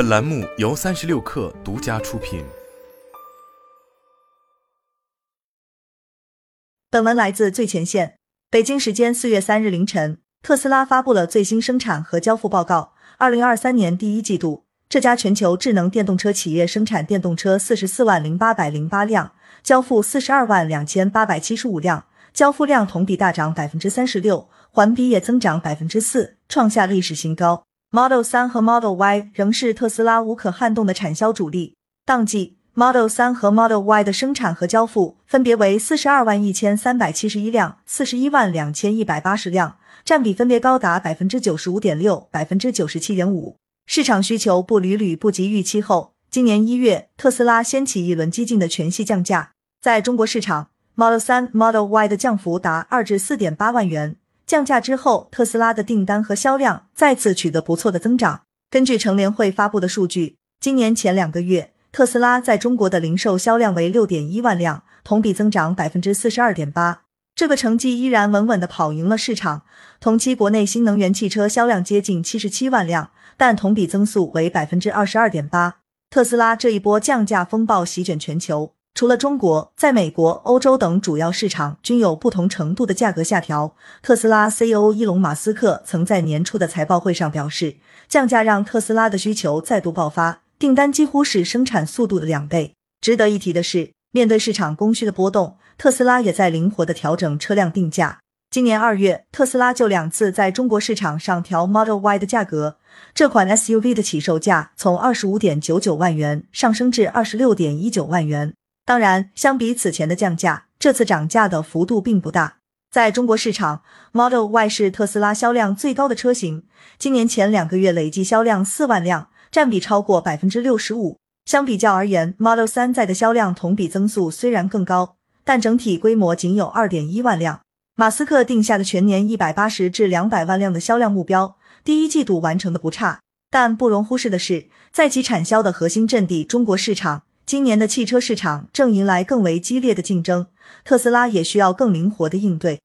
本栏目由三十六氪独家出品。本文来自最前线。北京时间四月三日凌晨，特斯拉发布了最新生产和交付报告。二零二三年第一季度，这家全球智能电动车企业生产电动车四十四万零八百零八辆，交付四十二万两千八百七十五辆，交付量同比大涨百分之三十六，环比也增长百分之四，创下历史新高。Model 3和 Model Y 仍是特斯拉无可撼动的产销主力。当季 Model 3和 Model Y 的生产和交付分别为四十二万一千三百七十一辆、四十一万两千一百八十辆，占比分别高达百分之九十五点六、百分之九十七点五。市场需求不屡屡不及预期后，今年一月，特斯拉掀起一轮激进的全系降价。在中国市场，Model 3、Model Y 的降幅达二至四点八万元。降价之后，特斯拉的订单和销量再次取得不错的增长。根据乘联会发布的数据，今年前两个月，特斯拉在中国的零售销量为六点一万辆，同比增长百分之四十二点八。这个成绩依然稳稳的跑赢了市场。同期国内新能源汽车销量接近七十七万辆，但同比增速为百分之二十二点八。特斯拉这一波降价风暴席卷全球。除了中国，在美国、欧洲等主要市场均有不同程度的价格下调。特斯拉 CEO 伊隆·马斯克曾在年初的财报会上表示，降价让特斯拉的需求再度爆发，订单几乎是生产速度的两倍。值得一提的是，面对市场供需的波动，特斯拉也在灵活的调整车辆定价。今年二月，特斯拉就两次在中国市场上调 Model Y 的价格，这款 SUV 的起售价从二十五点九九万元上升至二十六点一九万元。当然，相比此前的降价，这次涨价的幅度并不大。在中国市场，Model Y 是特斯拉销量最高的车型，今年前两个月累计销量四万辆，占比超过百分之六十五。相比较而言，Model 3在的销量同比增速虽然更高，但整体规模仅有二点一万辆。马斯克定下的全年一百八十至两百万辆的销量目标，第一季度完成的不差，但不容忽视的是，在其产销的核心阵地中国市场。今年的汽车市场正迎来更为激烈的竞争，特斯拉也需要更灵活的应对。